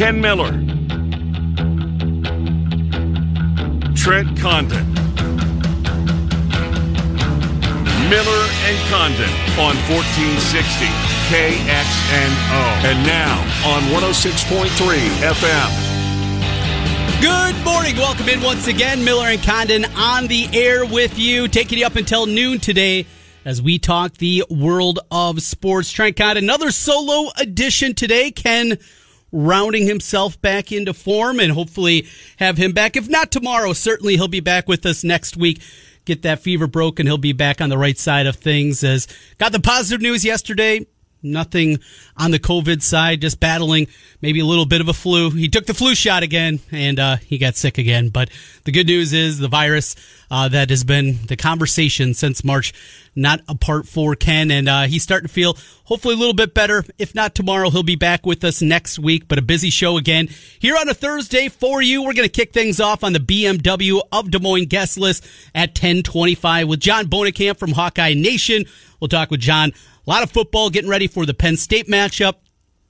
Ken Miller, Trent Condon, Miller and Condon on 1460 KXNO. And now on 106.3 FM. Good morning. Welcome in once again. Miller and Condon on the air with you, taking you up until noon today as we talk the world of sports. Trent Condon, another solo edition today. Ken rounding himself back into form and hopefully have him back. If not tomorrow, certainly he'll be back with us next week. Get that fever broken. He'll be back on the right side of things as got the positive news yesterday. Nothing on the COVID side, just battling maybe a little bit of a flu. He took the flu shot again and uh, he got sick again. But the good news is the virus uh, that has been the conversation since March, not a part for Ken. And uh, he's starting to feel hopefully a little bit better. If not tomorrow, he'll be back with us next week. But a busy show again here on a Thursday for you. We're going to kick things off on the BMW of Des Moines guest list at 1025 with John Bohnenkamp from Hawkeye Nation. We'll talk with John a lot of football getting ready for the Penn State matchup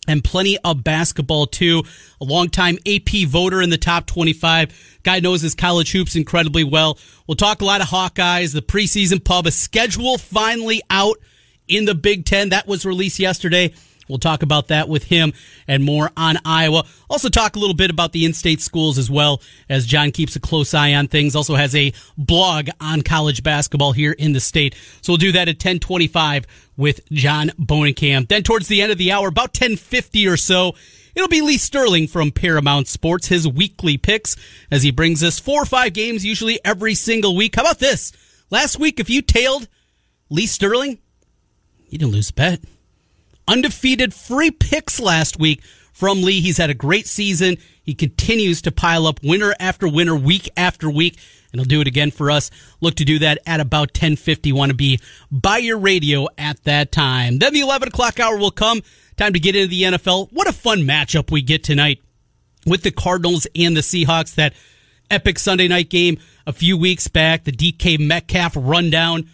and plenty of basketball too. A longtime AP voter in the top 25. Guy knows his college hoops incredibly well. We'll talk a lot of Hawkeyes, the preseason pub, a schedule finally out in the Big Ten. That was released yesterday. We'll talk about that with him and more on Iowa. Also talk a little bit about the in-state schools as well as John keeps a close eye on things. Also has a blog on college basketball here in the state. So we'll do that at 1025 with John Bohnenkamp. Then towards the end of the hour, about 1050 or so, It'll be Lee Sterling from Paramount Sports, his weekly picks, as he brings us four or five games, usually every single week. How about this? Last week, if you tailed Lee Sterling, you didn't lose a bet undefeated free picks last week from Lee. He's had a great season. He continues to pile up winner after winner, week after week, and he'll do it again for us. Look to do that at about 1050. Want to be by your radio at that time. Then the 11 o'clock hour will come. Time to get into the NFL. What a fun matchup we get tonight with the Cardinals and the Seahawks. That epic Sunday night game a few weeks back, the DK Metcalf rundown.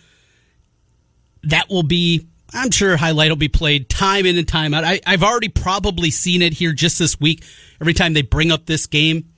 That will be I'm sure highlight will be played time in and time out. I, have already probably seen it here just this week. Every time they bring up this game,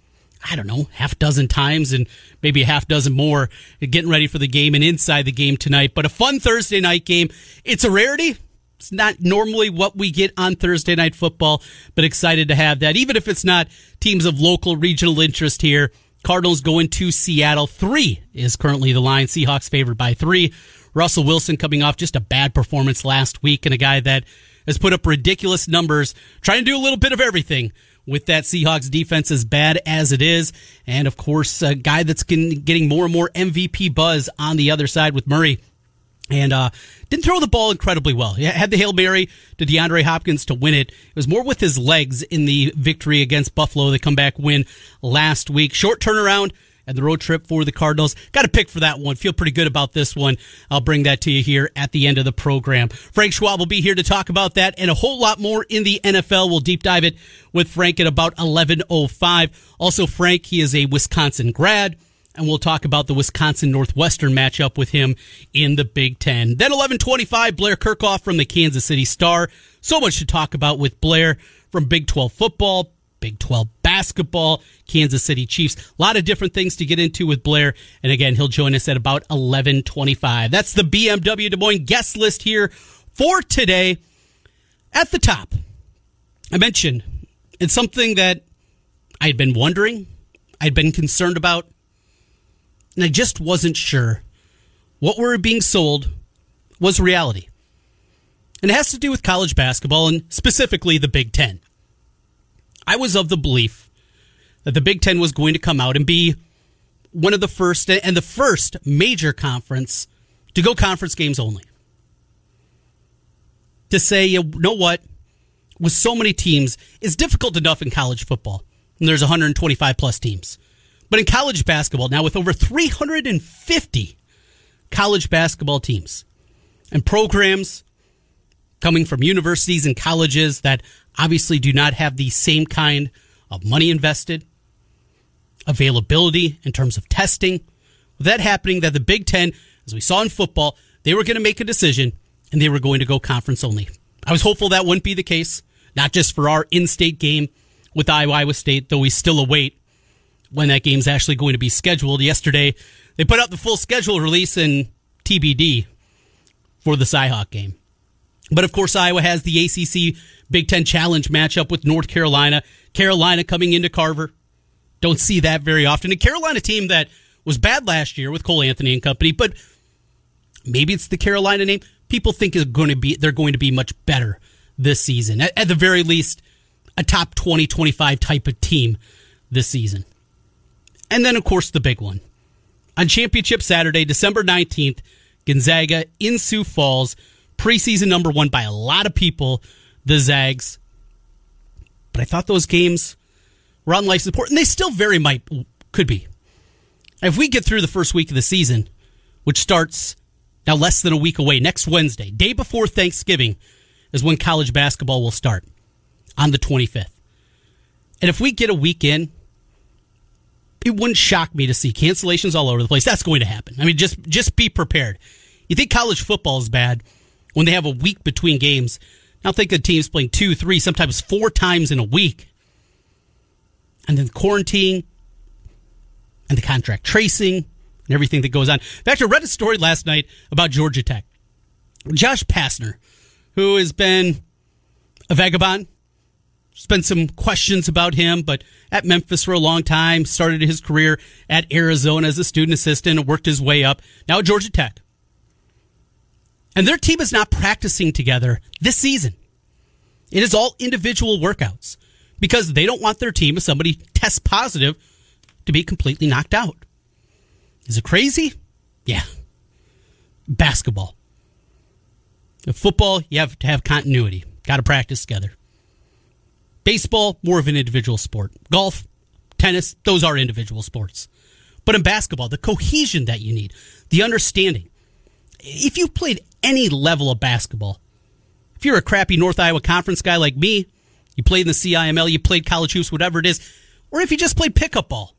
I don't know, half dozen times and maybe a half dozen more getting ready for the game and inside the game tonight. But a fun Thursday night game. It's a rarity. It's not normally what we get on Thursday night football, but excited to have that. Even if it's not teams of local regional interest here. Cardinals going to Seattle. Three is currently the line. Seahawks favored by three. Russell Wilson coming off just a bad performance last week and a guy that has put up ridiculous numbers, trying to do a little bit of everything with that Seahawks defense as bad as it is. And of course, a guy that's getting more and more MVP buzz on the other side with Murray. And uh, didn't throw the ball incredibly well. He had the Hail Mary to DeAndre Hopkins to win it. It was more with his legs in the victory against Buffalo, the comeback win last week. Short turnaround and the road trip for the Cardinals. Got a pick for that one. Feel pretty good about this one. I'll bring that to you here at the end of the program. Frank Schwab will be here to talk about that and a whole lot more in the NFL. We'll deep dive it with Frank at about 11.05. Also, Frank, he is a Wisconsin grad and we'll talk about the Wisconsin Northwestern matchup with him in the Big Ten. Then 1125, Blair Kerkhoff from the Kansas City Star. So much to talk about with Blair from Big 12 football, Big 12 basketball, Kansas City Chiefs. A lot of different things to get into with Blair. And again, he'll join us at about 1125. That's the BMW Des Moines guest list here for today. At the top, I mentioned it's something that I'd been wondering, I'd been concerned about, and I just wasn't sure what were being sold was reality. And it has to do with college basketball and specifically the Big Ten. I was of the belief that the Big Ten was going to come out and be one of the first and the first major conference to go conference games only. To say, you know what, with so many teams is difficult enough in college football. And there's 125 plus teams. But in college basketball, now with over 350 college basketball teams and programs coming from universities and colleges that obviously do not have the same kind of money invested, availability in terms of testing. With that happening, that the Big Ten, as we saw in football, they were going to make a decision and they were going to go conference only. I was hopeful that wouldn't be the case, not just for our in state game with Iowa State, though we still await when that game's actually going to be scheduled. Yesterday, they put out the full schedule release in TBD for the Cyhawk game. But of course, Iowa has the ACC Big Ten Challenge matchup with North Carolina. Carolina coming into Carver. Don't see that very often. A Carolina team that was bad last year with Cole Anthony and company, but maybe it's the Carolina name. People think is going to be they're going to be much better this season. At, at the very least, a top 20, 25 type of team this season. And then, of course, the big one. On Championship Saturday, December 19th, Gonzaga in Sioux Falls, preseason number one by a lot of people, the Zags. But I thought those games were life support, and they still very might could be. If we get through the first week of the season, which starts now less than a week away, next Wednesday, day before Thanksgiving, is when college basketball will start on the 25th. And if we get a week in it wouldn't shock me to see cancellations all over the place. That's going to happen. I mean, just just be prepared. You think college football is bad when they have a week between games? Now think of teams playing two, three, sometimes four times in a week, and then quarantine and the contract tracing and everything that goes on. In fact, I read a story last night about Georgia Tech. Josh Pastner, who has been a vagabond there's been some questions about him, but at Memphis for a long time, started his career at Arizona as a student assistant worked his way up. Now at Georgia Tech. And their team is not practicing together this season. It is all individual workouts because they don't want their team, if somebody tests positive, to be completely knocked out. Is it crazy? Yeah. Basketball. In football, you have to have continuity. Got to practice together. Baseball, more of an individual sport. Golf, tennis, those are individual sports. But in basketball, the cohesion that you need, the understanding. If you've played any level of basketball, if you're a crappy North Iowa Conference guy like me, you played in the CIML, you played college hoops, whatever it is, or if you just played pickup ball,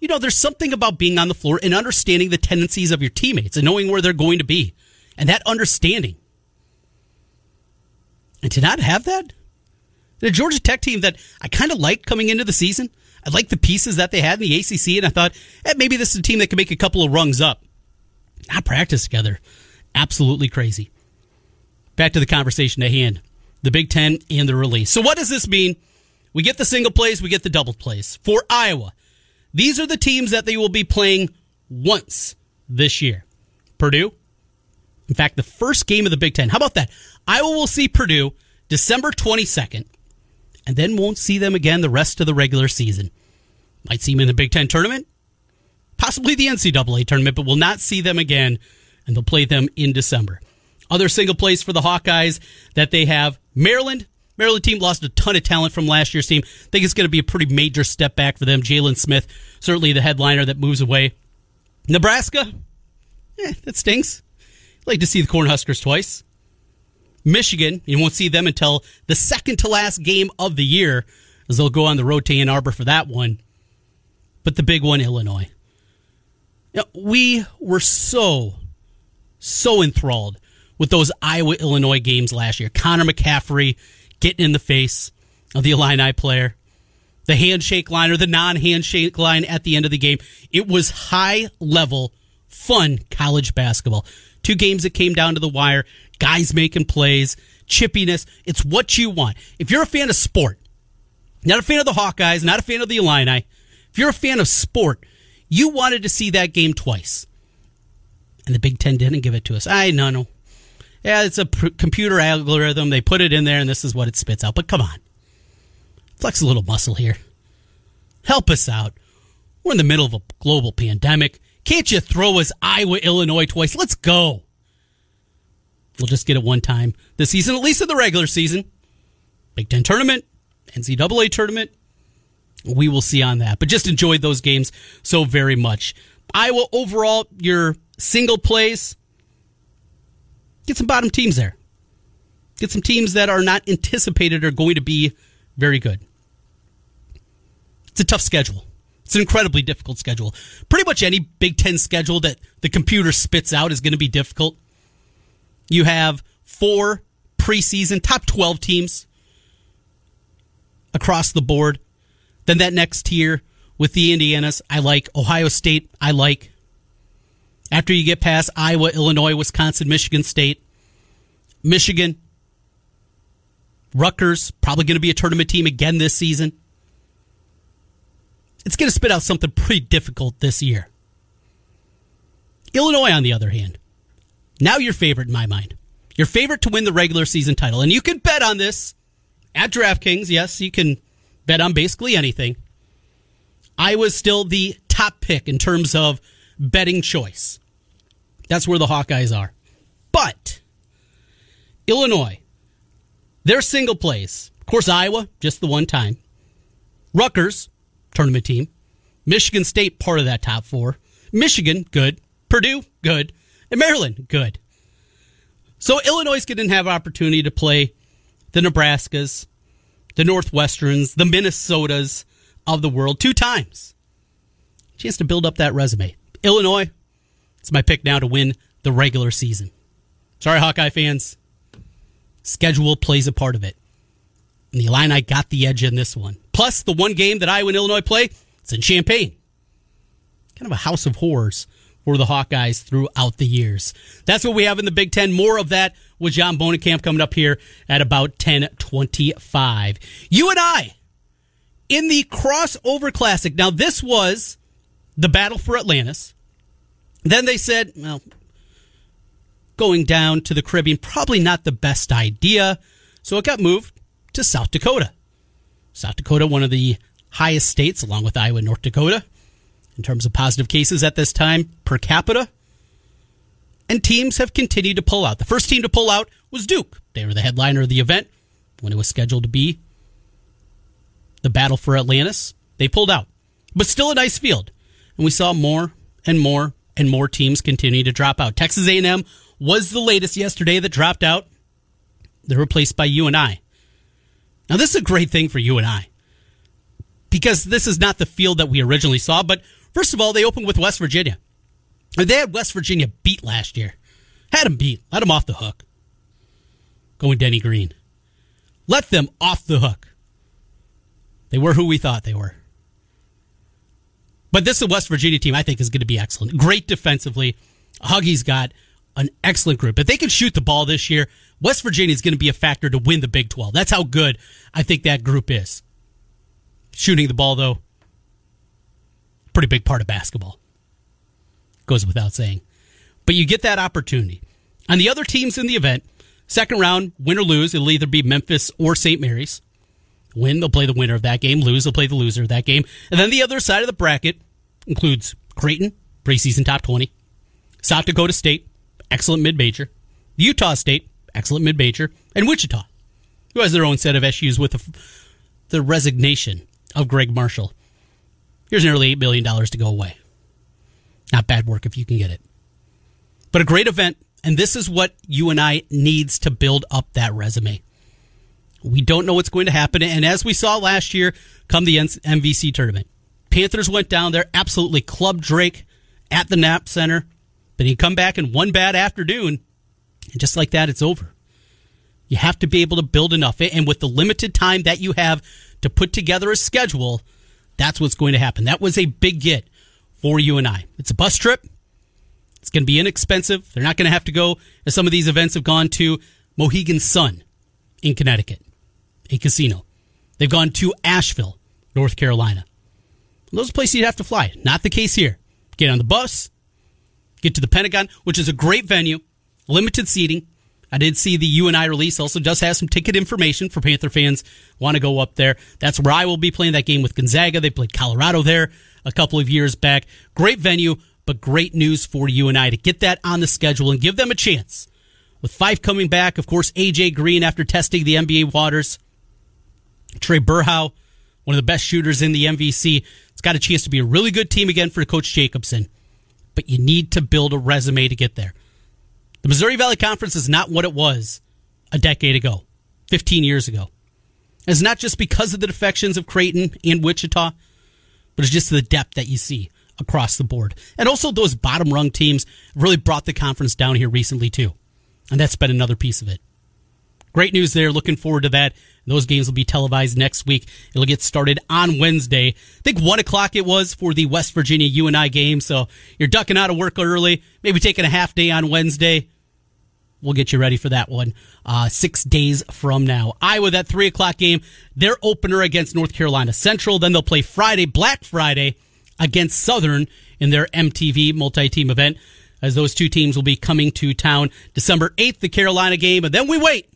you know, there's something about being on the floor and understanding the tendencies of your teammates and knowing where they're going to be. And that understanding. And to not have that, the Georgia Tech team that I kind of liked coming into the season. I liked the pieces that they had in the ACC, and I thought eh, maybe this is a team that could make a couple of rungs up. Not practice together. Absolutely crazy. Back to the conversation at hand the Big Ten and the release. So, what does this mean? We get the single plays, we get the double plays. For Iowa, these are the teams that they will be playing once this year Purdue. In fact, the first game of the Big Ten. How about that? Iowa will see Purdue December 22nd and then won't see them again the rest of the regular season. Might see them in the Big Ten tournament, possibly the NCAA tournament, but will not see them again, and they'll play them in December. Other single plays for the Hawkeyes that they have Maryland. Maryland team lost a ton of talent from last year's team. I think it's going to be a pretty major step back for them. Jalen Smith, certainly the headliner that moves away. Nebraska, eh, that stings. I'd like to see the Cornhuskers twice. Michigan, you won't see them until the second to last game of the year, as they'll go on the road to Ann Arbor for that one. But the big one, Illinois. Know, we were so, so enthralled with those Iowa Illinois games last year. Connor McCaffrey getting in the face of the Illini player, the handshake line or the non handshake line at the end of the game. It was high level, fun college basketball. Two games that came down to the wire guys making plays, chippiness. It's what you want. If you're a fan of sport, not a fan of the Hawkeyes, not a fan of the Illini, if you're a fan of sport, you wanted to see that game twice. And the Big Ten didn't give it to us. I know, no. Yeah, it's a pr- computer algorithm. They put it in there, and this is what it spits out. But come on. Flex a little muscle here. Help us out. We're in the middle of a global pandemic. Can't you throw us Iowa, Illinois twice? Let's go. We'll just get it one time this season, at least in the regular season. Big Ten tournament, NCAA tournament. We will see on that. But just enjoyed those games so very much. Iowa overall, your single plays, get some bottom teams there. Get some teams that are not anticipated are going to be very good. It's a tough schedule. It's an incredibly difficult schedule. Pretty much any Big Ten schedule that the computer spits out is going to be difficult. You have four preseason top 12 teams across the board. Then that next tier with the Indianas, I like. Ohio State, I like. After you get past Iowa, Illinois, Wisconsin, Michigan State, Michigan, Rutgers, probably going to be a tournament team again this season. It's going to spit out something pretty difficult this year. Illinois, on the other hand, now your favorite in my mind. Your favorite to win the regular season title. And you can bet on this at DraftKings. Yes, you can bet on basically anything. Iowa's still the top pick in terms of betting choice. That's where the Hawkeyes are. But Illinois, their single plays. Of course, Iowa, just the one time. Rutgers, tournament team. Michigan State, part of that top four. Michigan, good. Purdue, good. And Maryland, good. So Illinois didn't have opportunity to play the Nebraskas, the Northwesterns, the Minnesotas of the world two times. Chance to build up that resume. Illinois, it's my pick now to win the regular season. Sorry, Hawkeye fans. Schedule plays a part of it. And the Illini got the edge in this one. Plus, the one game that Iowa and Illinois play, it's in Champaign. Kind of a house of horrors for the Hawkeyes throughout the years. That's what we have in the Big Ten. More of that with John Bohnenkamp coming up here at about 1025. UNI in the crossover classic. Now, this was the battle for Atlantis. Then they said, well, going down to the Caribbean, probably not the best idea. So it got moved to South Dakota. South Dakota, one of the highest states, along with Iowa and North Dakota, in terms of positive cases at this time per capita. And teams have continued to pull out. The first team to pull out was Duke. They were the headliner of the event when it was scheduled to be the battle for Atlantis. They pulled out, but still a nice field. And we saw more and more and more teams continue to drop out. Texas A&M was the latest yesterday that dropped out. They're replaced by UNI. Now, this is a great thing for UNI because this is not the field that we originally saw. But first of all, they opened with West Virginia. They had West Virginia beat last year. Had them beat. Let them off the hook. Going Denny Green. Let them off the hook. They were who we thought they were. But this West Virginia team I think is going to be excellent. Great defensively. Huggy's got an excellent group. If they can shoot the ball this year, West Virginia is going to be a factor to win the Big 12. That's how good I think that group is. Shooting the ball, though, pretty big part of basketball. Goes without saying. But you get that opportunity. On the other teams in the event, second round, win or lose, it'll either be Memphis or St. Mary's. Win, they'll play the winner of that game. Lose, they'll play the loser of that game. And then the other side of the bracket includes Creighton, preseason top 20, South Dakota State, excellent mid major, Utah State, excellent mid major, and Wichita, who has their own set of issues with the, the resignation of Gregg Marshall. Here's nearly $8 million to go away. Not bad work if you can get it. But a great event, and this is what UNI needs to build up that resume. We don't know what's going to happen. And as we saw last year, come the MVC tournament, Panthers went down there, absolutely clubbed Drake at the Nap Center. But he come back in one bad afternoon, and just like that, it's over. You have to be able to build enough. And with the limited time that you have to put together a schedule, that's what's going to happen. That was a big get for UNI. It's a bus trip. It's going to be inexpensive. They're not going to have to go, as some of these events have gone to Mohegan Sun in Connecticut, a casino. They've gone to Asheville, North Carolina. Those places you'd have to fly. Not the case here. Get on the bus, get to the Pentagon, which is a great venue, limited seating. I did see the UNI release also does have some ticket information for Panther fans want to go up there. That's where I will be playing that game with Gonzaga. They played Colorado there a couple of years back. Great venue, but great news for UNI to get that on the schedule and give them a chance. With Phyfe coming back, of course, AJ Green after testing the NBA waters. Trae Berhow, one of the best shooters in the MVC. It's got a chance to be a really good team again for Coach Jacobson, but you need to build a resume to get there. The Missouri Valley Conference is not what it was a decade ago, 15 years ago. It's not just because of the defections of Creighton and Wichita, but it's just the depth that you see across the board. And also those bottom rung teams really brought the conference down here recently too. And that's been another piece of it. Great news there. Looking forward to that. Those games will be televised next week. It'll get started on Wednesday. I think one o'clock it was for the West Virginia UNI game. So you're ducking out of work early, maybe taking a half day on Wednesday. We'll get you ready for that one uh, six days from now. Iowa, that three o'clock game, their opener against North Carolina Central. Then they'll play Friday, Black Friday, against Southern in their MTE multi team event, as those two teams will be coming to town December 8th, the Carolina game. And then we wait.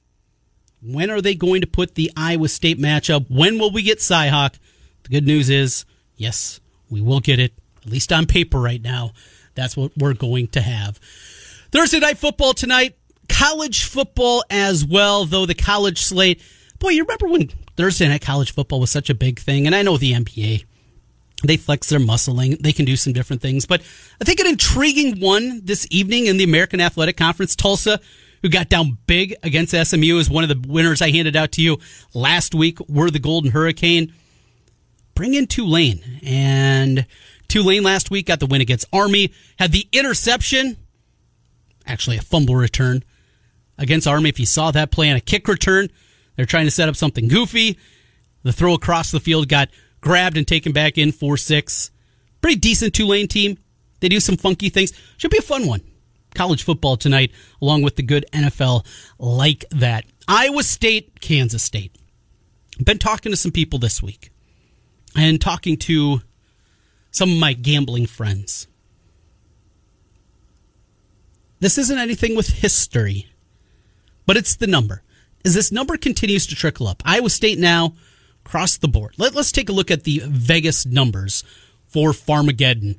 When are they going to put the Iowa State matchup? When will we get Cyhawk? The good news is, yes, we will get it, at least on paper right now. That's what we're going to have. Thursday night football tonight college football as well, though the college slate. Boy, you remember when Thursday night college football was such a big thing? And I know the NBA, they flex their muscling, they can do some different things. But I think an intriguing one this evening in the American Athletic Conference, Tulsa, who got down big against SMU, is one of the winners I handed out to you last week, were the Golden Hurricane. Bring in Tulane. And Tulane last week got the win against Army, had the interception, actually a fumble return against Army. If you saw that play on a kick return, they're trying to set up something goofy. The throw across the field got grabbed and taken back in 4 6. Pretty decent Tulane team. They do some funky things. Should be a fun one. College football tonight, along with the good NFL like that. Iowa State, Kansas State. Been talking to some people this week and talking to some of my gambling friends. This isn't anything with history but it's the number. As this number continues to trickle up, Iowa State now across the board. Let, us take a look at the Vegas numbers for Farmageddon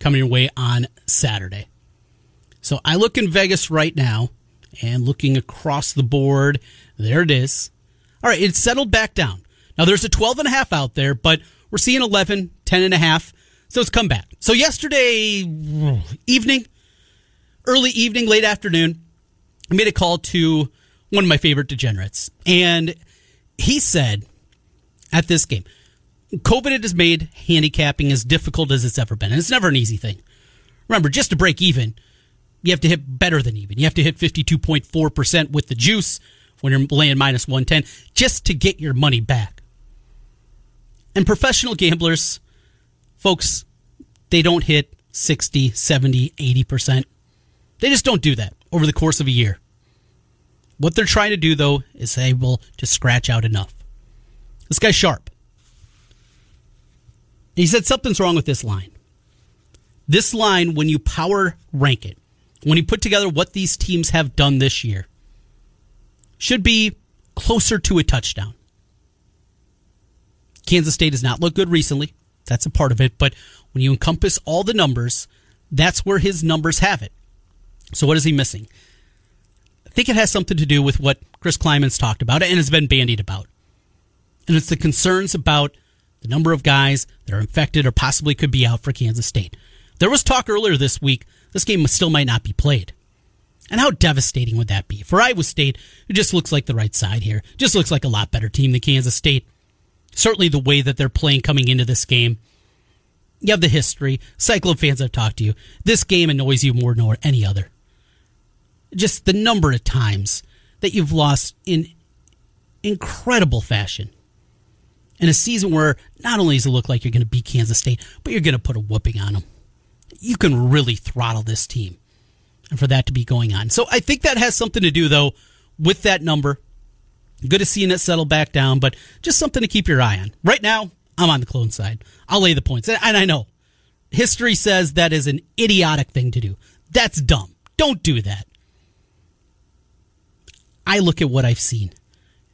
coming your way on Saturday. So I look in Vegas right now and looking across the board, there it is. All right, it's settled back down. Now there's a 12 and a half out there, but we're seeing 11, 10 and a half. So it's come back. So yesterday evening, early evening, late afternoon, I made a call to one of my favorite degenerates, and he said at this game, COVID has made handicapping as difficult as it's ever been, and it's never an easy thing. Remember, just to break even, you have to hit better than even. You have to hit 52.4% with the juice when you're laying minus 110 just to get your money back. And professional gamblers, folks, they don't hit 60, 70, 80%. They just don't do that over the course of a year. What they're trying to do, though, is able to scratch out enough. This guy's sharp. He said something's wrong with this line. This line, when you power rank it, when you put together what these teams have done this year, should be closer to a touchdown. Kansas State has not looked good recently. That's a part of it. But when you encompass all the numbers, that's where his numbers have it. So what is he missing? I think it has something to do with what Chris Klieman's talked about and has been bandied about. And it's the concerns about the number of guys that are infected or possibly could be out for Kansas State. There was talk earlier this week this game still might not be played. And how devastating would that be? For Iowa State, it just looks like the right side here. Just looks like a lot better team than Kansas State. Certainly the way that they're playing coming into this game you have the history. Cyclone fans I've talked to you. This game annoys you more than any other. Just the number of times that you've lost in incredible fashion. In a season where not only does it look like you're going to beat Kansas State, but you're going to put a whooping on them. You can really throttle this team. And for that to be going on. So I think that has something to do, though, with that number. Good to seeing it settle back down, but just something to keep your eye on. Right now, I'm on the clone side. I'll lay the points. And I know history says that is an idiotic thing to do. That's dumb. Don't do that. I look at what I've seen.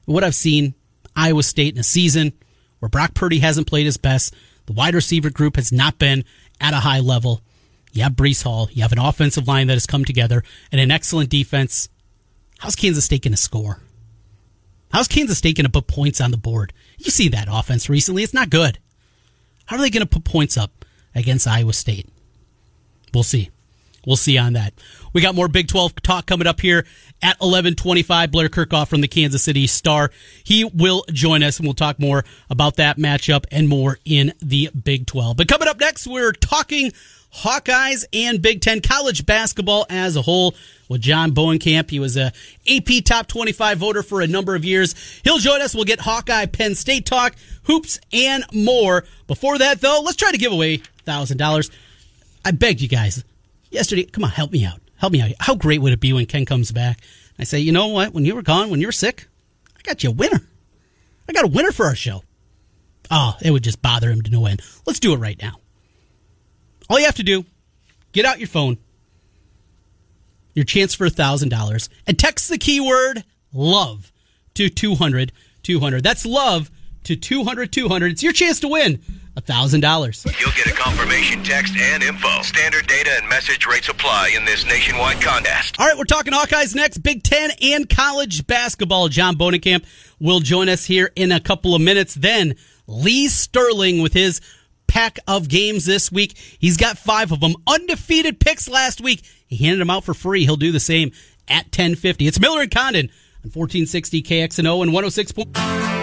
What I've seen, Iowa State in a season where Brock Purdy hasn't played his best. The wide receiver group has not been at a high level. You have Breece Hall. You have an offensive line that has come together and an excellent defense. How's Kansas State going to score? How's Kansas State going to put points on the board? You see that offense recently. It's not good. How are they going to put points up against Iowa State? We'll see. We'll see on that. We got more Big 12 talk coming up here at 1125. Blair Kerkhoff from the Kansas City Star. He will join us and we'll talk more about that matchup and more in the Big 12. But coming up next, we're talking Hawkeyes and Big Ten college basketball as a whole with John Bohnenkamp. He was a AP top 25 voter for a number of years. He'll join us. We'll get Hawkeye Penn State talk, hoops, and more. Before that, though, let's try to give away $1,000. I begged you guys yesterday, come on, help me out. Help me out. How great would it be when Ken comes back? I say, you know what? When you were gone, when you were sick, I got you a winner. I got a winner for our show. Oh, it would just bother him to no end. Let's do it right now. All you have to do, get out your phone, your chance for $1,000, and text the keyword love to 200 200. That's love to 200 200. It's your chance to win $1,000. You'll get a confirmation text and info. Standard data and message rates apply in this nationwide contest. All right, we're talking Hawkeyes next. Big Ten and college basketball. John Bohnenkamp will join us here in a couple of minutes. Then Lee Sterling with his pack of games this week. He's got five of them. Undefeated picks last week. He handed them out for free. He'll do the same at 1050. It's Miller and Condon on 1460 KXNO and 106.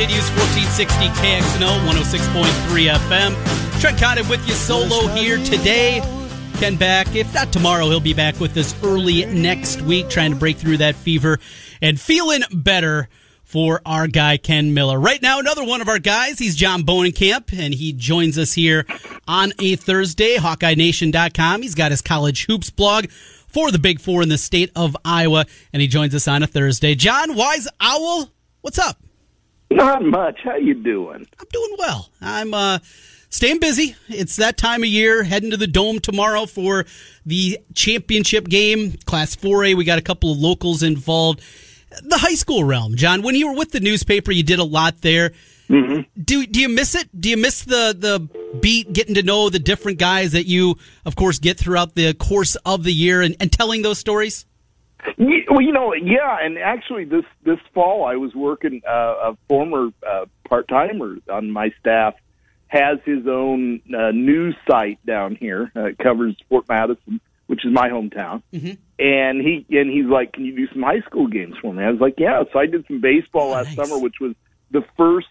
Continues 1460 KXNO 106.3 FM. Trent Condon with you solo here today. Ken back. If not tomorrow, he'll be back with us early next week, trying to break through that fever and feeling better for our guy Ken Miller. Right now, another one of our guys. He's John Bohnenkamp, and he joins us here on a Thursday. HawkeyeNation.com. He's got his college hoops blog for the Big Four in the state of Iowa, and he joins us on a Thursday. John Wise Owl, what's up? Not much. How you doing? I'm doing well. I'm uh, staying busy. It's that time of year. Heading to the dome tomorrow for the championship game, Class 4A. We got a couple of locals involved. The high school realm, John. When you were with the newspaper, you did a lot there. Mm-hmm. Do do you miss it? Do you miss the the beat, getting to know the different guys that you, of course, get throughout the course of the year and, and telling those stories? Well, you know, yeah, and actually, this this fall I was working. Uh, a former uh, part timer on my staff has his own uh, news site down here. Uh, it covers Fort Madison, which is my hometown. Mm-hmm. And he and he's like, "Can you do some high school games for me?" I was like, "Yeah." So I did some baseball Oh, last nice. summer, which was the first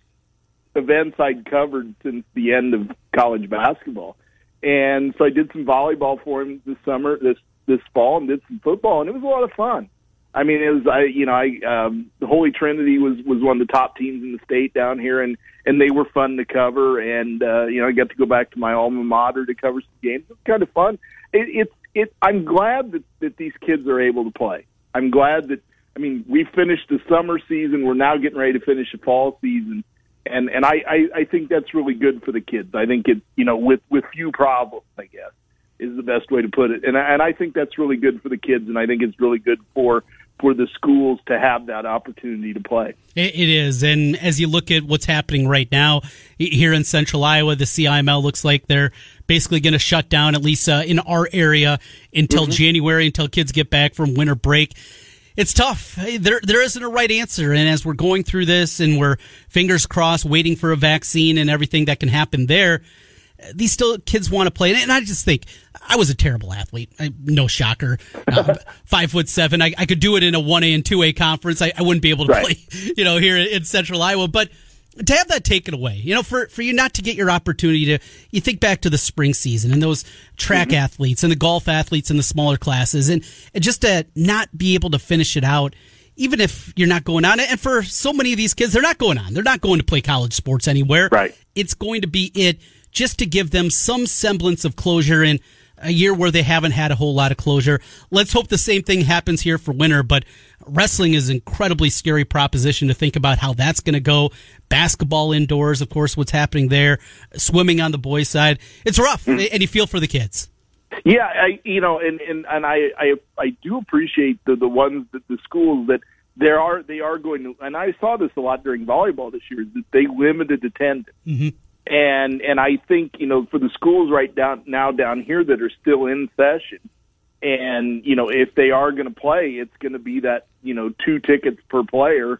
events I'd covered since the end of college basketball. And so I did some volleyball for him this summer, this this fall, and did some football, and it was a lot of fun. I mean, it was I, you know, I um, the Holy Trinity was was one of the top teams in the state down here, and and they were fun to cover, and uh, you know, I got to go back to my alma mater to cover some games. It was kind of fun. It, it's it. I'm glad that that these kids are able to play. I'm glad that I mean we finished the summer season. We're now getting ready to finish the fall season, and and I I, I think that's really good for the kids. I think it you know with with few problems, I guess is the best way to put it. And I, and I think that's really good for the kids, and I think it's really good for for the schools to have that opportunity to play. It it is. And as you look at what's happening right now here in central Iowa, the CIML looks like they're basically going to shut down, at least uh, in our area, until January, until kids get back from winter break. It's tough. There, there isn't a right answer. And as we're going through this and we're fingers crossed waiting for a vaccine and everything that can happen there, these still kids want to play. And I just think I was a terrible athlete. I, no shocker. Uh, five foot seven. I, I could do it in a one A and two A conference. I, I wouldn't be able to Right. play, you know, here in central Iowa. But to have that taken away, you know, for, for you not to get your opportunity to, you think back to the spring season and those track athletes and the golf athletes in the smaller classes and, and just to not be able to finish it out even if you're not going on. And for so many of these kids, they're not going on. They're not going to play college sports anywhere. Right. It's going to be it just to give them some semblance of closure in a year where they haven't had a whole lot of closure. Let's hope the same thing happens here for winter, but wrestling is an incredibly scary proposition to think about how that's going to go. Basketball indoors, of course, what's happening there. Swimming on the boys' side. It's rough, and you feel for the kids. Yeah, I you know, and and and I I I do appreciate the the ones that the schools that there are they are going to, and I saw this a lot during volleyball this year that they limited attendance. Mm-hmm. And and I think you know for the schools right down now down here that are still in session, and you know if they are going to play, it's going to be that you know two tickets per player,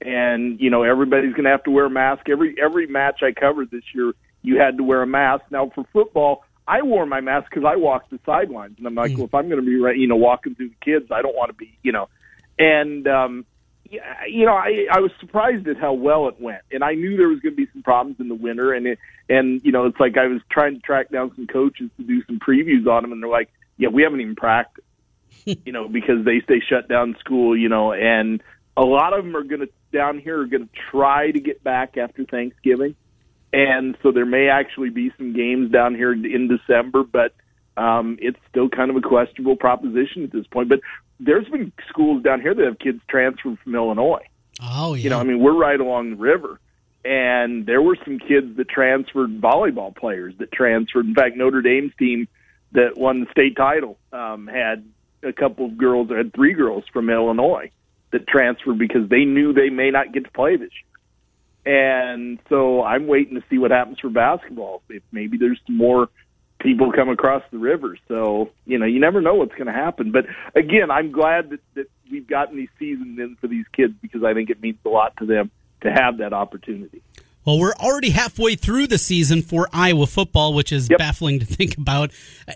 and you know everybody's going to have to wear a mask. Every every match I covered this year, you had to wear a mask. Now for football, I wore my mask because I walked the sidelines, and I'm like, mm. well, if I'm going to be right, you know, walking through the kids, I don't want to be, you know, and um, you know, I I was surprised at how well it went, and I knew there was going to be some problems in the winter, and it, and you know, it's like I was trying to track down some coaches to do some previews on them, and they're like, yeah, we haven't even practiced, you know, because they they shut down school, you know, and a lot of them are going to down here are going to try to get back after Thanksgiving. And so there may actually be some games down here in December, but um, it's still kind of a questionable proposition at this point. But there's been schools down here that have kids transferred from Illinois. Oh, yeah. You know, I mean, we're right along the river, and there were some kids that transferred volleyball players that transferred. In fact, Notre Dame's team that won the state title um, had a couple of girls, or had three girls from Illinois that transferred because they knew they may not get to play this year. And so I'm waiting to see what happens for basketball. If maybe there's some more people come across the river. So, you know, you never know what's going to happen. But again, I'm glad that, that we've gotten these seasons in for these kids because I think it means a lot to them to have that opportunity. Well, we're already halfway through the season for Iowa football, which is yep. baffling to think about.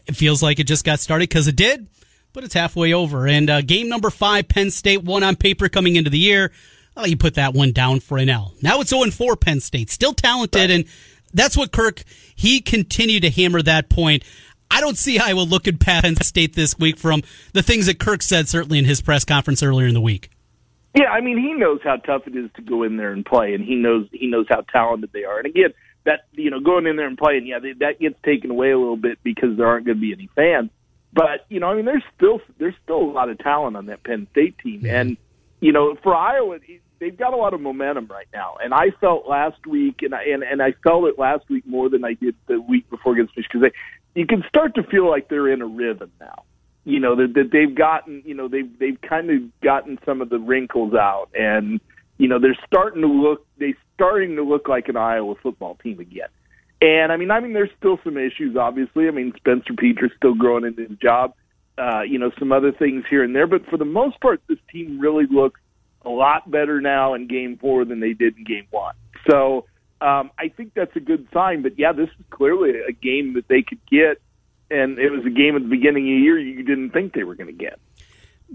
It feels like it just got started because it did, but it's halfway over. And uh, game number five, Penn State, one on paper coming into the year. Oh, you put that one down for an L. Now it's 0 4 Penn State. Still talented, right. and that's what Kirk, he continued to hammer that point. I don't see Iowa looking past Penn State this week from the things that Kirk said, certainly in his press conference earlier in the week. Yeah, I mean, he knows how tough it is to go in there and play, and he knows he knows how talented they are. And again, that you know, going in there and playing, yeah, they, that gets taken away a little bit because there aren't going to be any fans. But you know, I mean, there's still there's still a lot of talent on that Penn State team, and you know, for Iowa, they've got a lot of momentum right now. And I felt last week, and I, and and I felt it last week more than I did the week before against Michigan because you can start to feel like they're in a rhythm now. You know that, that they've gotten, you know, they've they've kind of gotten some of the wrinkles out, and you know they're starting to look they starting to look like an Iowa football team again. And I mean, I mean, there's still some issues. Obviously, I mean, Spencer Petras still growing into his job. Uh, you know, some other things here and there, but for the most part, this team really looks a lot better now in game four than they did in game one. So um, I think that's a good sign. But yeah, this is clearly a game that they could get, and it was a game at the beginning of the year you didn't think they were going to get.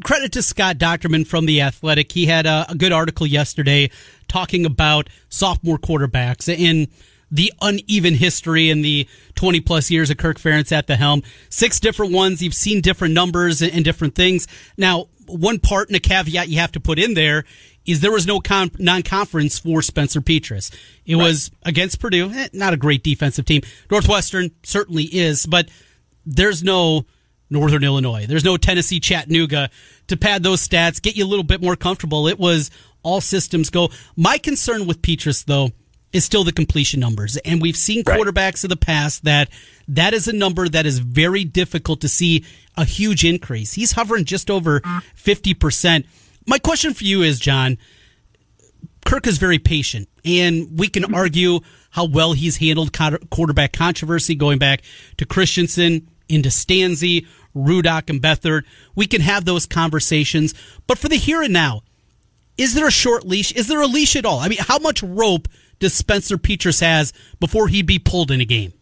Credit to Scott Dochterman from The Athletic. He had a, a good article yesterday talking about sophomore quarterbacks in the uneven history in the 20 plus years of Kirk Ferentz at the helm. Six different ones. You've seen different numbers and, and different things. Now, one part and a caveat you have to put in there is there was no con- non-conference for Spencer Petras. It right. was against Purdue, eh, not a great defensive team. Northwestern certainly is, but there's no Northern Illinois. There's no Tennessee Chattanooga to pad those stats, get you a little bit more comfortable. It was all systems go. My concern with Petras, though, is still the completion numbers. And we've seen quarterbacks of the past that that is a number that is very difficult to see a huge increase. He's hovering just over 50%. My question for you is, John, Kirk is very patient, and we can mm-hmm. argue how well he's handled quarterback controversy going back to Christensen, into Stanzi, Rudock, and Beathard. We can have those conversations. But for the here and now, is there a short leash? Is there a leash at all? I mean, how much rope Spencer Petras has before he'd be pulled in a game?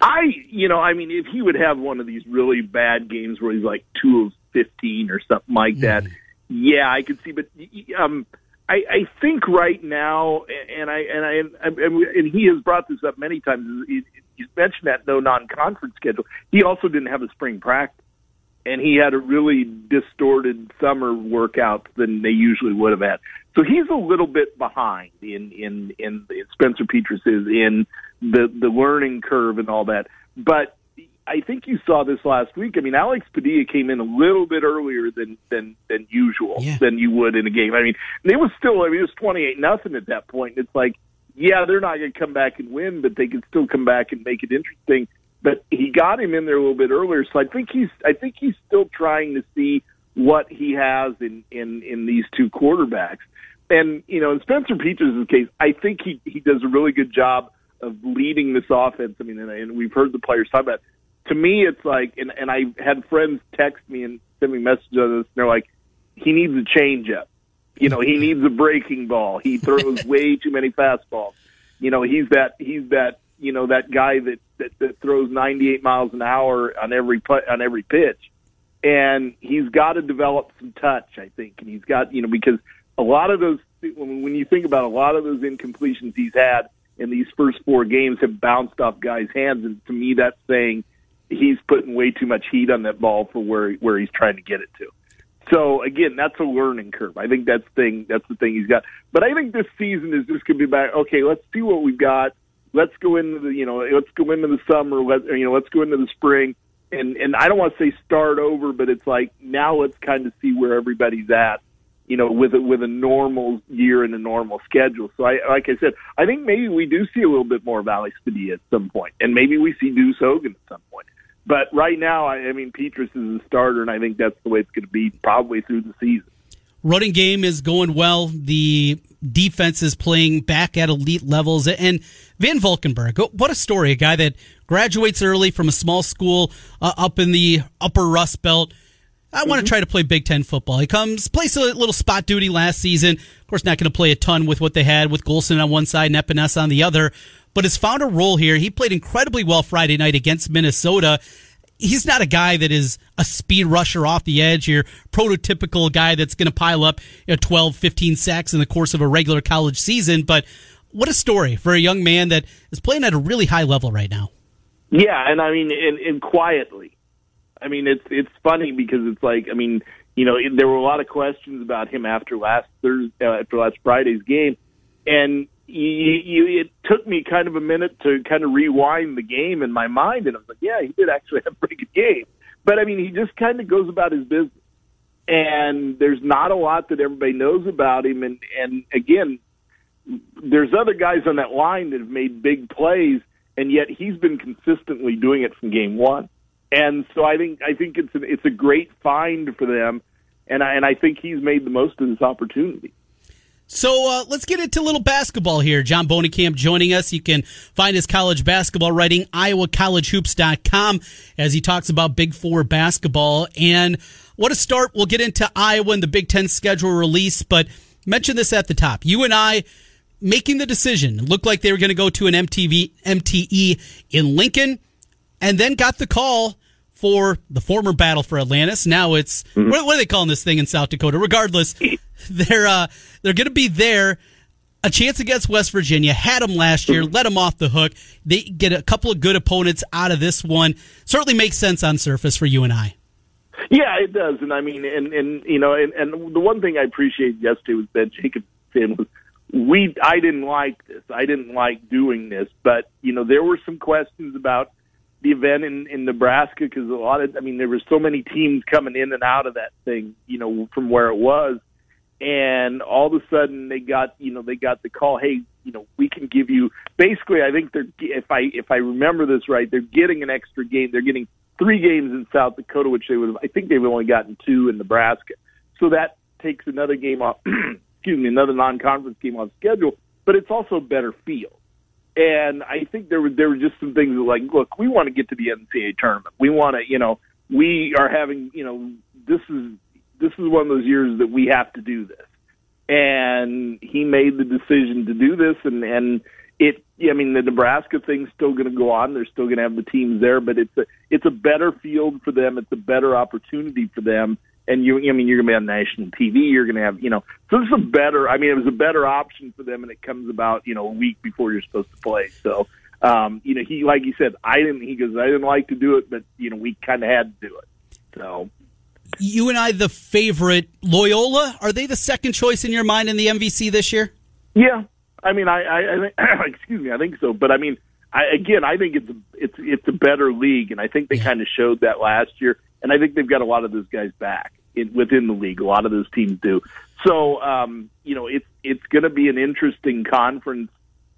I, you know, I mean, if he would have one of these really bad games where he's like two of fifteen or something like that, mm. yeah, I could see. But um, I, I think right now, and I and I and, and he has brought this up many times. He's mentioned that no non-conference schedule. He also didn't have a spring practice, and he had a really distorted summer workouts than they usually would have had. So he's a little bit behind in in in, in Spencer Petras is in the the learning curve and all that. But I think you saw this last week. I mean, Alex Padilla came in a little bit earlier than than than usual yeah. than you would in a game. I mean, it was still I mean it was twenty eight nothing at that point. It's like, yeah, they're not going to come back and win, but they can still come back and make it interesting. But he got him in there a little bit earlier, so I think he's I think he's still trying to see what he has in in in these two quarterbacks. And you know, in Spencer Petras' case, I think he he does a really good job of leading this offense. I mean, and, and we've heard the players talk about. It. To me, it's like, and, and I had friends text me and send me messages on this. And they're like, he needs a changeup. You know, he needs a breaking ball. He throws way too many fastballs. You know, he's that he's that you know that guy that that, that throws 98 miles an hour on every put, on every pitch, and he's got to develop some touch. I think, and he's got you know because a lot of those when you think about a lot of those incompletions he's had in these first four games have bounced off guys' hands, and to me that's saying he's putting way too much heat on that ball for where where he's trying to get it to. So again, that's a learning curve. I think that's thing that's the thing he's got. But I think this season is just going to be about okay. Let's see what we've got. Let's go into the you know let's go into the summer. Let you know let's go into the spring. And and I don't want to say start over, but it's like now let's kind of see where everybody's at. You know, with a with a normal year and a normal schedule. So I like I said, I think maybe we do see a little bit more of Alex at some point, and maybe we see Deuce Hogan at some point. But right now, I, I mean, Petras is a starter, and I think that's the way it's going to be probably through the season. Running game is going well. The defense is playing back at elite levels. And Van Valkenburg, what a story. A guy that graduates early from a small school uh, up in the upper Rust Belt. I want mm-hmm. to try to play Big Ten football. He comes, plays a little spot duty last season. Of course, not going to play a ton with what they had with Golston on one side and Epenesa on the other but has found a role here. He played incredibly well Friday night against Minnesota. He's not a guy that is a speed rusher off the edge, your prototypical guy that's going to pile up you know, 12, 15 sacks in the course of a regular college season. But what a story for a young man that is playing at a really high level right now. Yeah, and I mean, and, and quietly. I mean, it's it's funny because it's like, I mean, you know, there were a lot of questions about him after last Thursday, uh, after last Friday's game, and you, you, it took me kind of a minute to kind of rewind the game in my mind, and I was like, yeah, he did actually have a pretty good game. But I mean, he just kind of goes about his business, and there's not a lot that everybody knows about him. And and again, there's other guys on that line that have made big plays, and yet he's been consistently doing it from game one. And so I think I think it's a, it's a great find for them, and I, and I think he's made the most of this opportunity. So uh, let's get into a little basketball here. John Bohnenkamp joining us. You can find his college basketball writing, iowacollegehoops.com, as he talks about Big Four basketball. And what a start. We'll get into Iowa and the Big Ten schedule release, but mention this at the top. UNI making the decision. It looked like they were going to go to an MTV, MTE in Lincoln, and then got the call for the former battle for Atlantis. Now it's, mm-hmm. what, what are they calling this thing in South Dakota? Regardless, they're uh, they're going to be there. A chance against West Virginia. Had them last year. Let them off the hook. They get a couple of good opponents out of this one. Certainly makes sense on surface for UNI. Yeah, it does. And I mean, and and you know, and, and the one thing I appreciate yesterday was Ben Jacobson saying was we. I didn't like this. I didn't like doing this, but you know, there were some questions about the event in in Nebraska because a lot of. I mean, there were so many teams coming in and out of that thing. You know, from where it was and all of a sudden they got you know they got the call hey you know we can give you basically i think they're if i if i remember this right they're getting an extra game. They're getting three games in south dakota which they would have i think they've only gotten two in nebraska. So that takes another game off excuse me another non conference game on schedule but it's also a better field. And i think there were there were just some things like look we want to get to the ncaa tournament. We want to you know we are having you know this is this is one of those years that we have to do this. And he made the decision to do this, and and it. I mean, the Nebraska thing's still going to go on. They're still going to have the teams there, but it's a it's a better field for them. It's a better opportunity for them. And you, I mean, you're going to be on national TV. You're going to have, you know, so this is a better. I mean, it was a better option for them, and it comes about, you know, a week before you're supposed to play. So, um, you know, he, like he said, I didn't. He goes, I didn't like to do it, but you know, we kind of had to do it. So you and I the favorite. Loyola, are they the second choice in your mind in the MVC this year? Yeah, I mean, I, I, I think, excuse me, I think so. But I mean, I, again, I think it's a, it's it's a better league, and I think they yeah. kind of showed that last year. And I think they've got a lot of those guys back in, within the league. A lot of those teams do. So, um, you know, it's it's going to be an interesting conference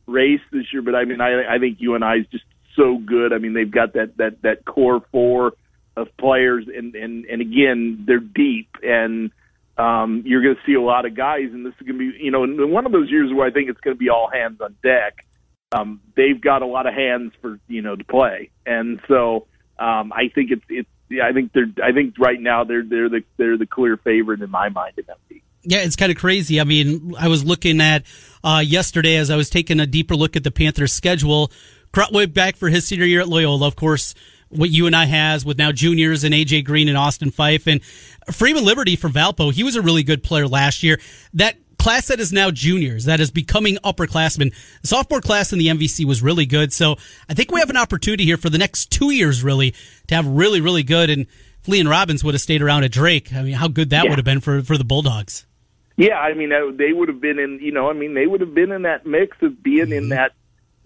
race this year. But I mean, I, I think UNI is just so good. I mean, they've got that that that core four of players, and and and again, they're deep, and um, you're going to see a lot of guys, and this is going to be, you know, one of those years where I think it's going to be all hands on deck. um, they've got a lot of hands for you know to play, and so um, I think it's it's yeah, I think they're I think right now they're they're the they're the clear favorite in my mind in that league. Yeah, it's kind of crazy. I mean, I was looking at uh, yesterday as I was taking a deeper look at the Panthers' schedule. Krutwig back for his senior year at Loyola, of course. What UNI has with now juniors and AJ Green and Austin Phyfe and Freeman Liberty from Valpo. He was a really good player last year. That class that is now juniors, that is becoming upperclassmen. The sophomore class in the MVC was really good. So I think we have an opportunity here for the next two years, really, to have really, really good. And if Liam Robbins would have stayed around at Drake, I mean, how good that Yeah. would have been for, for the Bulldogs. Yeah, I mean they would have been in you know I mean they would have been in that mix of being in mm-hmm. that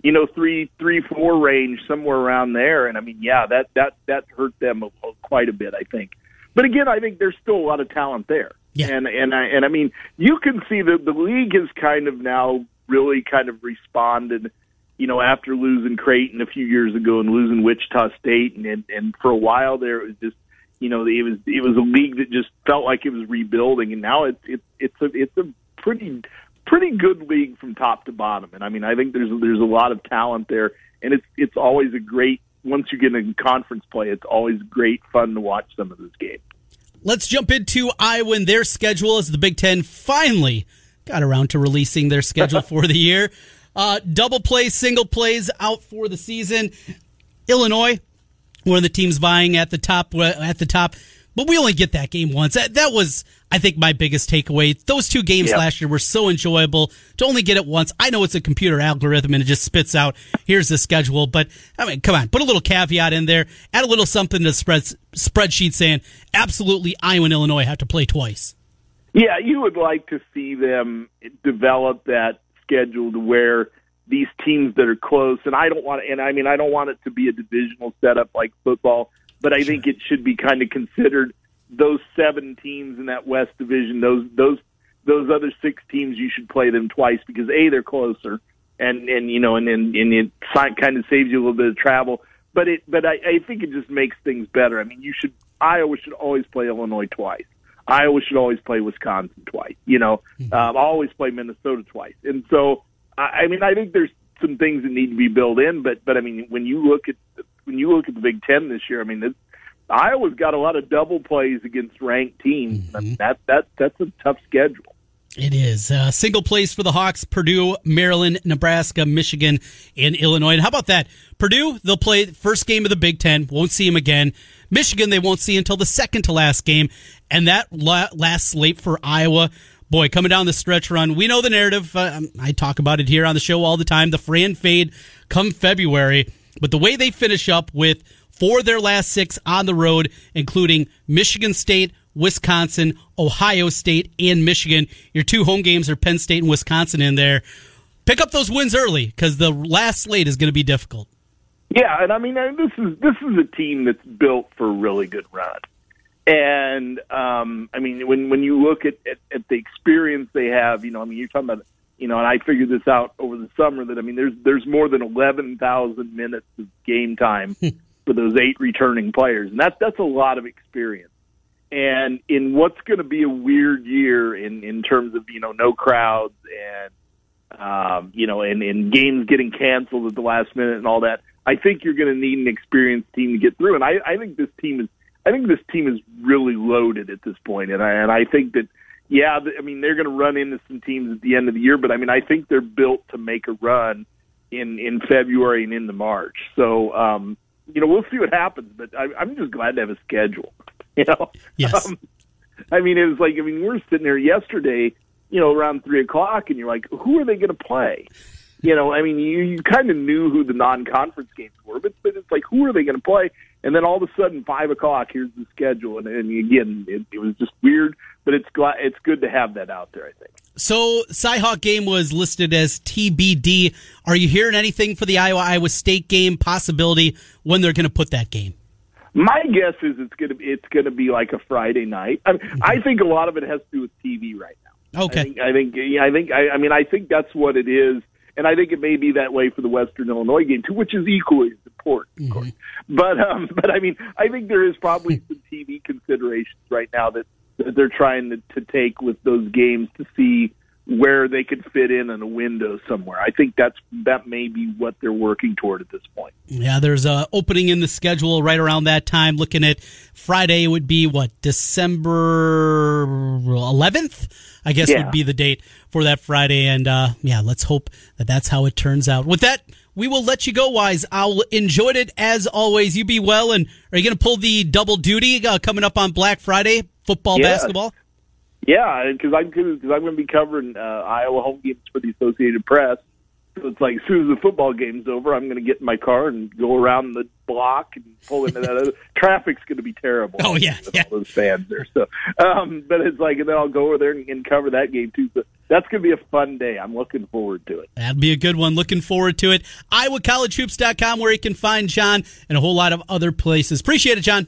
you know three three four range somewhere around there, and I mean yeah that that that hurt them quite a bit I think. But again, I think there's still a lot of talent there. Yeah. And and I and I mean you can see that the league has kind of now really kind of responded. You know, after losing Creighton a few years ago and losing Wichita State, and and, and for a while there it was just you know it was it was a league that just felt like it was rebuilding and now it's it's it's a it's a pretty pretty good league from top to bottom and I mean I think there's there's a lot of talent there and it's it's always a great once you get in conference play it's always great fun to watch some of those games. Let's jump into Iowa and their schedule as the Big Ten finally got around to releasing their schedule for the year. Uh, double plays, single plays out for the season. Illinois, one of the teams vying at the top. At the top, but we only get that game once. That, that was, I think, my biggest takeaway. Those two games Yep. last year were so enjoyable to only get it once. I know it's a computer algorithm and it just spits out here's the schedule, but I mean, come on, put a little caveat in there, add a little something to the spread, spreadsheet saying absolutely Iowa and Illinois have to play twice. Yeah, you would like to see them develop that schedule to where these teams that are close, and I don't want to, and I mean, I don't want it to be a divisional setup like football, but I think it should be kind of considered those seven teams in that West Division, those those those other six teams, you should play them twice because a they're closer, and and you know, and and, and it kind of saves you a little bit of travel, but it but I, I think it just makes things better. I mean, you should Iowa should always play Illinois twice. Iowa should always play Wisconsin twice. You know, um, always play Minnesota twice. And so, I, I mean, I think there's some things that need to be built in. But but I mean, when you look at when you look at the Big Ten this year, I mean, Iowa's got a lot of double plays against ranked teams. I mean, that that that's a tough schedule. It is uh, single place for the Hawks: Purdue, Maryland, Nebraska, Michigan, and Illinois. And how about that? Purdue, they'll play the first game of the Big Ten. Won't see them again. Michigan, they won't see until the second to last game. And that la- last slate for Iowa. Boy, coming down the stretch run, we know the narrative. Uh, I talk about it here on the show all the time. The Fran fade come February, but the way they finish up with four of their last six on the road, including Michigan State, Wisconsin, Ohio State, and Michigan. Your two home games are Penn State and Wisconsin in there. Pick up those wins early because the last slate is going to be difficult. Yeah, and I mean this is this is a team that's built for a really good run. And um I mean when when you look at, at, at the experience they have, you know, I mean you're talking about you know, and I figured this out over the summer that I mean there's there's more than eleven thousand minutes of game time for those eight returning players. And that's that's a lot of experience. And in what's going to be a weird year in in terms of you know no crowds and um, you know and, and games getting canceled at the last minute and all that, I think you're going to need an experienced team to get through. And I, I think this team is I think this team is really loaded at this. And I and I think that yeah, I mean they're going to run into some teams at the end of the year, but I mean I think they're built to make a run in in February and into March. So um, you know we'll see what happens, but I, I'm just glad to have a schedule. You know, Yes. Um, I mean, it was like I mean, we were sitting there yesterday, you know, around three o'clock, and you're like, who are they going to play? You know, I mean, you you kind of knew who the non-conference games were, but but it's like, who are they going to play? And then all of a sudden, five o'clock, here's the schedule, and, and again, it, it was just weird, but it's glad it's good to have that out there. I think. So, Cyhawk game was listed as TBD. Are you hearing anything for the Iowa Iowa State game possibility when they're going to put that game? My guess is it's gonna be it's gonna be like a Friday night. I mean, mm-hmm. I think a lot of it has to do with TV right now. Okay. I think I think yeah, I think I, I mean I think that's what it is, and I think it may be that way for the Western Illinois game too, which is equally as important, of course. But um, but I mean I think there is probably some TV considerations right now that, that they're trying to, to take with those games to see where they could fit in in a window somewhere. I think that's that may be what they're working toward at this point. Yeah, there's a opening in the schedule right around that time. Looking at Friday would be what December 11th, I guess Yeah. would be the date for that Friday. And uh, yeah, let's hope that that's how it turns out. With that, we will let you go. Wise, I'll enjoyed it as always. You be well. And are you going to pull the double duty uh, coming up on Black Friday? Football, Yes. basketball. Yeah, because I'm because I'm going to be covering uh, Iowa home games for the Associated Press. So it's like as soon as the football game's over, I'm going to get in my car and go around the block and pull into that. Other, traffic's going to be terrible. Oh, yeah, with yeah. all those fans there. So, um, but it's like, and then I'll go over there and, and cover that game too. So that's going to be a fun day. I'm looking forward to it. That'd be a good one. Looking forward to it. IowaCollegeHoops.com where you can find John and a whole lot of other places. Appreciate it, John.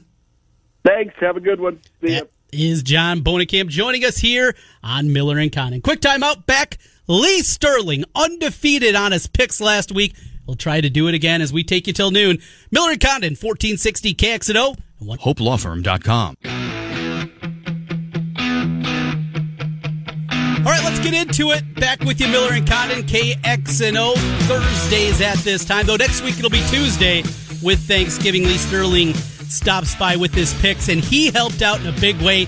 Thanks. Have a good one. See ya. That is John Bohnenkamp joining us here on Miller and Condon. Quick timeout. Back. Lee Sterling undefeated on his picks last week. We'll try to do it again as we take you till noon. Miller and Condon, 1460 KXNO. and one- HopeLawFirm.com. All right, let's get into it. Back with you, Miller and Condon, KXNO. Thursdays at this time, though next week it'll be Tuesday with Thanksgiving. Lee Sterling stops by with his picks, and he helped out in a big way.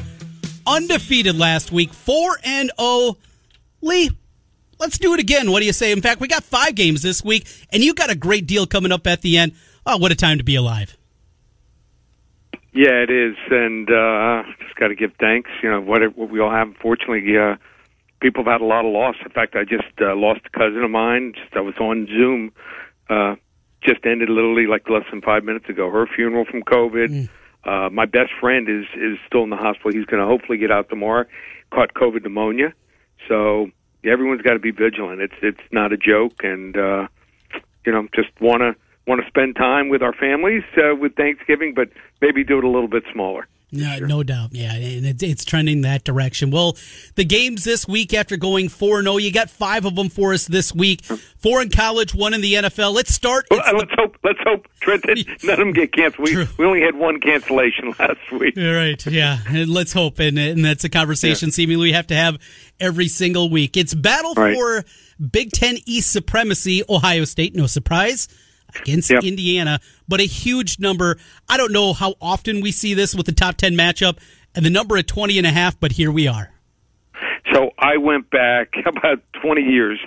Undefeated last week, 4 and 0. Lee, let's do it again. What do you say? In fact, we got five games this week, and you got a great deal coming up at the end. Oh, what a time to be alive. Yeah, it is, and uh, just got to give thanks. You know what, it, what we all have. Fortunately, uh, people have had a lot of loss. In fact, I just uh, lost a cousin of mine. Just I was on Zoom. Uh, just ended literally like less than five minutes ago. Her funeral from COVID. Uh, my best friend is is still in the hospital. He's going to hopefully get out tomorrow. Caught COVID pneumonia. So everyone's got to be vigilant. It's it's not a joke, and uh, you know, just want to want to spend time with our families uh, with Thanksgiving, but maybe do it a little bit smaller. No, no doubt. Yeah, and it's, it's trending that direction. Well, the games this week after going 4 0, you got five of them for us this week. Four in college, one in the NFL. Let's start. Well, uh, the- let's hope. Let's hope, Trent, none of them get canceled. We True. we only had one cancellation last week. All right, yeah, and let's hope, and, and that's a conversation seemingly we have to have every single week. It's battle Right. for Big Ten East supremacy. Ohio State, no surprise, against Yep. Indiana, but a huge number. I don't know how often we see this with the top ten matchup, and the number at 20 and a half, but here we are. So I went back about 20 years,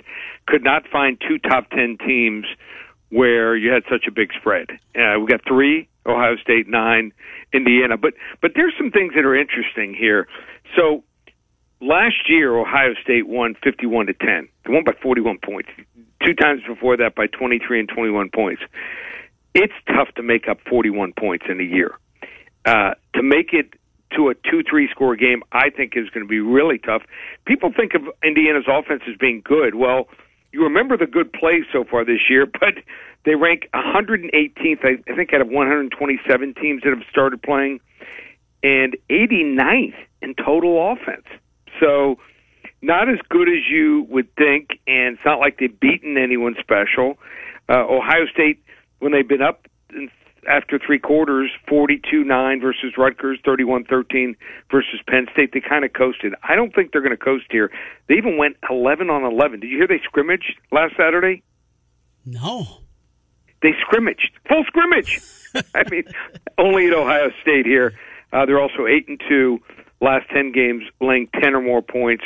could not find two top 10 teams where you had such a big spread. Uh, we got three, Ohio State nine, Indiana. But but there's some things that are interesting here. So last year, Ohio State won 51 to 10. They won by 41 points. Two times before that, by 23 and 21 points. It's tough to make up 41 points in a year. Uh, to make it to a 2 3 score game, I think is going to be really tough. People think of Indiana's offense as being good. Well, you remember the good plays so far this year, but they rank 118th, I I think, out of 127 teams that have started playing, and 89th in total offense. So, not as good as you would think, and it's not like they've beaten anyone special. Uh, Ohio State, when they've been up in, after three quarters, 42-9 versus Rutgers, 31-13 versus Penn State, they kind of coasted. I don't think they're going to coast here. They even went 11 on 11. Did you hear they scrimmaged last Saturday? No. They scrimmaged, full scrimmage. I mean, only at Ohio State here. Uh, they're also eight and two. Last ten games, laying ten or more points,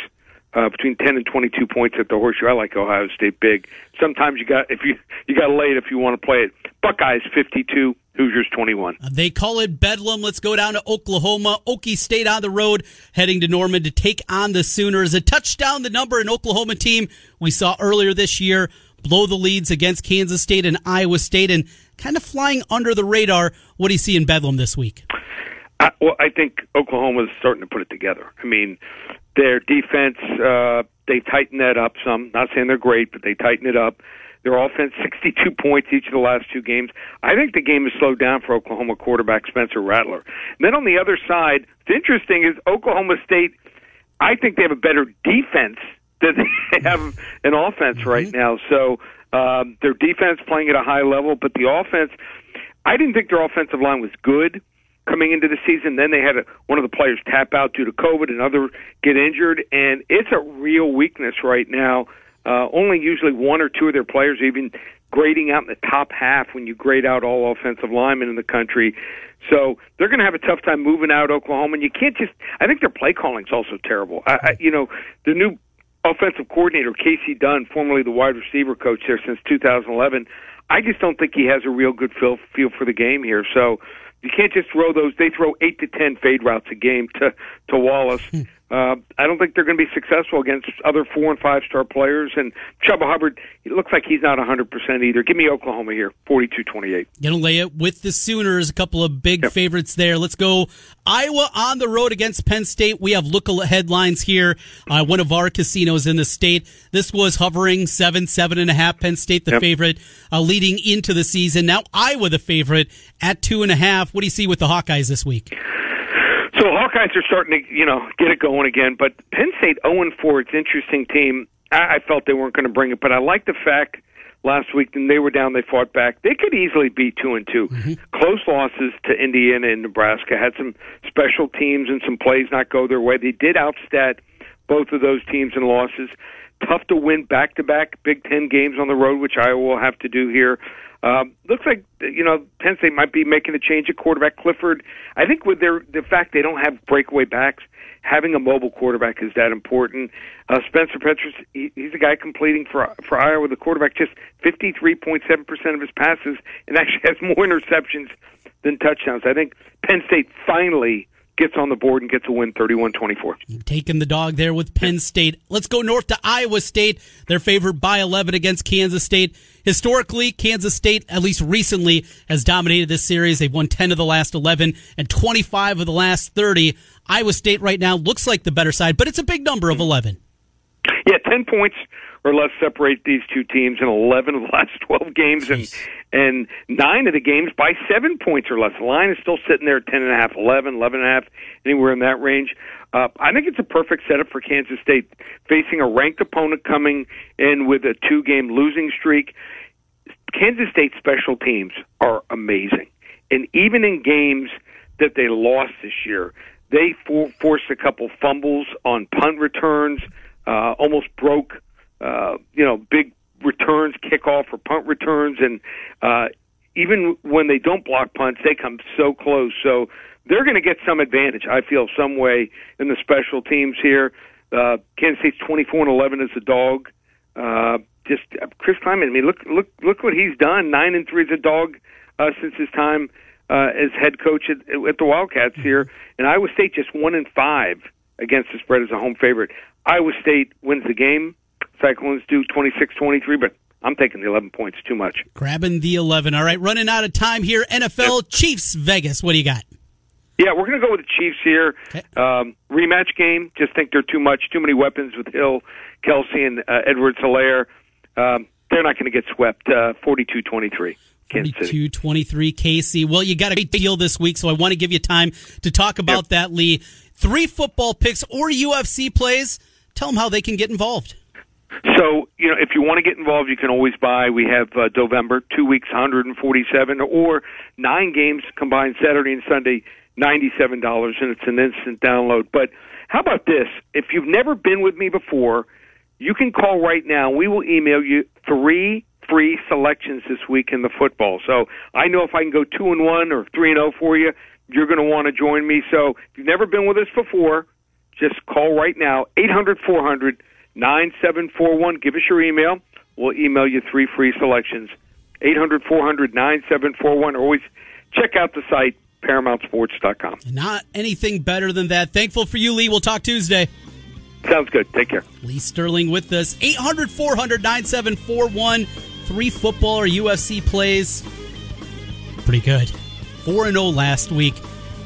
uh, between ten and twenty-two points at the Horseshoe. I like Ohio State big. Sometimes you got if you you got to lay it if you want to play it. Buckeyes fifty-two, Hoosiers twenty-one. Uh, They call it Bedlam. Let's go down to Oklahoma. Okie State on the road, heading to Norman to take on the Sooners. A touchdown, the number in Oklahoma team we saw earlier this year blow the leads against Kansas State and Iowa State, and kind of flying under the radar. What do you see in Bedlam this week? I, well, I think Oklahoma's starting to put it together. I mean, their defense, uh, they tightened that up some. Not saying they're great, but they tightened it up. Their offense, 62 points each of the last two games. I think the game has slowed down for Oklahoma quarterback Spencer Rattler. And then on the other side, what's interesting is Oklahoma State, I think they have a better defense than they have an offense right now. So um, their defense playing at a high level, but the offense, I didn't think their offensive line was good coming into the season. Then they had a, one of the players tap out due to COVID, another get injured, and it's a real weakness right now. Uh, only usually one or two of their players even grading out in the top half when you grade out all offensive linemen in the country. So they're going to have a tough time moving out Oklahoma. And you can't just. I think their play calling is also terrible. I, I, you know, the new offensive coordinator Kasey Dunn, formerly the wide receiver coach there since 2011. I just don't think he has a real good feel feel for the game here. So you can't just throw those. They throw eight to ten fade routes a game to to Wallace. Uh, I don't think they're going to be successful against other four and five star players. And Chuba Hubbard, it looks like he's not 100% either. Give me Oklahoma here, 42 28. Going to lay it with the Sooners. A couple of big yep. favorites there. Let's go Iowa on the road against Penn State. We have look headlines here. Uh, one of our casinos in the state. This was hovering seven, seven and a half. Penn State the yep. favorite uh, leading into the season. Now Iowa the favorite at two and a half. What do you see with the Hawkeyes this week? So Hawkeyes are starting to, you know, get it going again. But Penn State 0 4, it's an interesting team. I, I felt they weren't going to bring it, but I like the fact last week and they were down, they fought back. They could easily be two and 2 mm-hmm. Close losses to Indiana and Nebraska had some special teams and some plays not go their way. They did outstat both of those teams in losses. Tough to win back to back Big Ten games on the road, which Iowa will have to do here. Um, looks like you know Penn State might be making a change at quarterback. Clifford, I think with their the fact they don't have breakaway backs, having a mobile quarterback is that important. Uh, Spencer Petras, he, he's a guy completing for for Iowa. The quarterback just fifty three point seven percent of his passes, and actually has more interceptions than touchdowns. I think Penn State finally gets on the board and gets a win 31-24. Taking the dog there with Penn State. Let's go north to Iowa State. They're favored by 11 against Kansas State. Historically, Kansas State, at least recently, has dominated this series. They've won 10 of the last 11 and 25 of the last 30. Iowa State right now looks like the better side, but it's a big number of 11. Yeah, 10 points or less separate these two teams in 11 of the last 12 games and and nine of the games by seven points or less. The line is still sitting there at 10 and a half, 11, 11 and a half, anywhere in that range. Uh, I think it's a perfect setup for Kansas State facing a ranked opponent coming in with a two game losing streak. Kansas State special teams are amazing. And even in games that they lost this year, they for- forced a couple fumbles on punt returns, uh, almost broke uh, you know, big returns, kickoff or punt returns, and uh, even when they don't block punts, they come so close. So they're going to get some advantage, I feel, some way in the special teams here. Uh, Kansas State's 24 and 11 as a dog. Uh, just uh, Chris Klieman. I mean, look, look, look what he's done. Nine and three as a dog uh, since his time uh, as head coach at, at the Wildcats here. And Iowa State just one and five against the spread as a home favorite. Iowa State wins the game. Cyclones do 26-23, but I'm taking the 11 points too much. Grabbing the 11. All right, running out of time here. NFL. Chiefs Vegas. What do you got? Yeah, we're going to go with the Chiefs here. Okay. Um, rematch game. Just think they're too much, too many weapons with Hill, Kelce, and uh, Edwards Helaire. Um, they're not going to get swept. Uh, 42-23. 42 23 Casey. Well, you got a great deal this week, so I want to give you time to talk about yep. that, Lee. Three football picks or UFC plays. Tell them how they can get involved. So, you know, if you want to get involved, you can always buy. We have uh, November, two weeks, 147, or nine games combined Saturday and Sunday, $97, and it's an instant download. But how about this? If you've never been with me before, you can call right now. We will email you three free selections this week in the football. So I know if I can go two and one or three and oh for you, you're going to want to join me. So if you've never been with us before, just call right now, eight hundred four hundred 9741. Give us your email. We'll email you three free selections. 800 400 9741. Always check out the site, ParamountSports.com. Not anything better than that. Thankful for you, Lee. We'll talk Tuesday. Sounds good. Take care. Lee Sterling with us. 800 400 9741. Three football or UFC plays. Pretty good. 4 0 last week.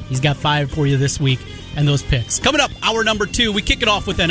He's got five for you this week and those picks. Coming up, hour number two, we kick it off with NFL.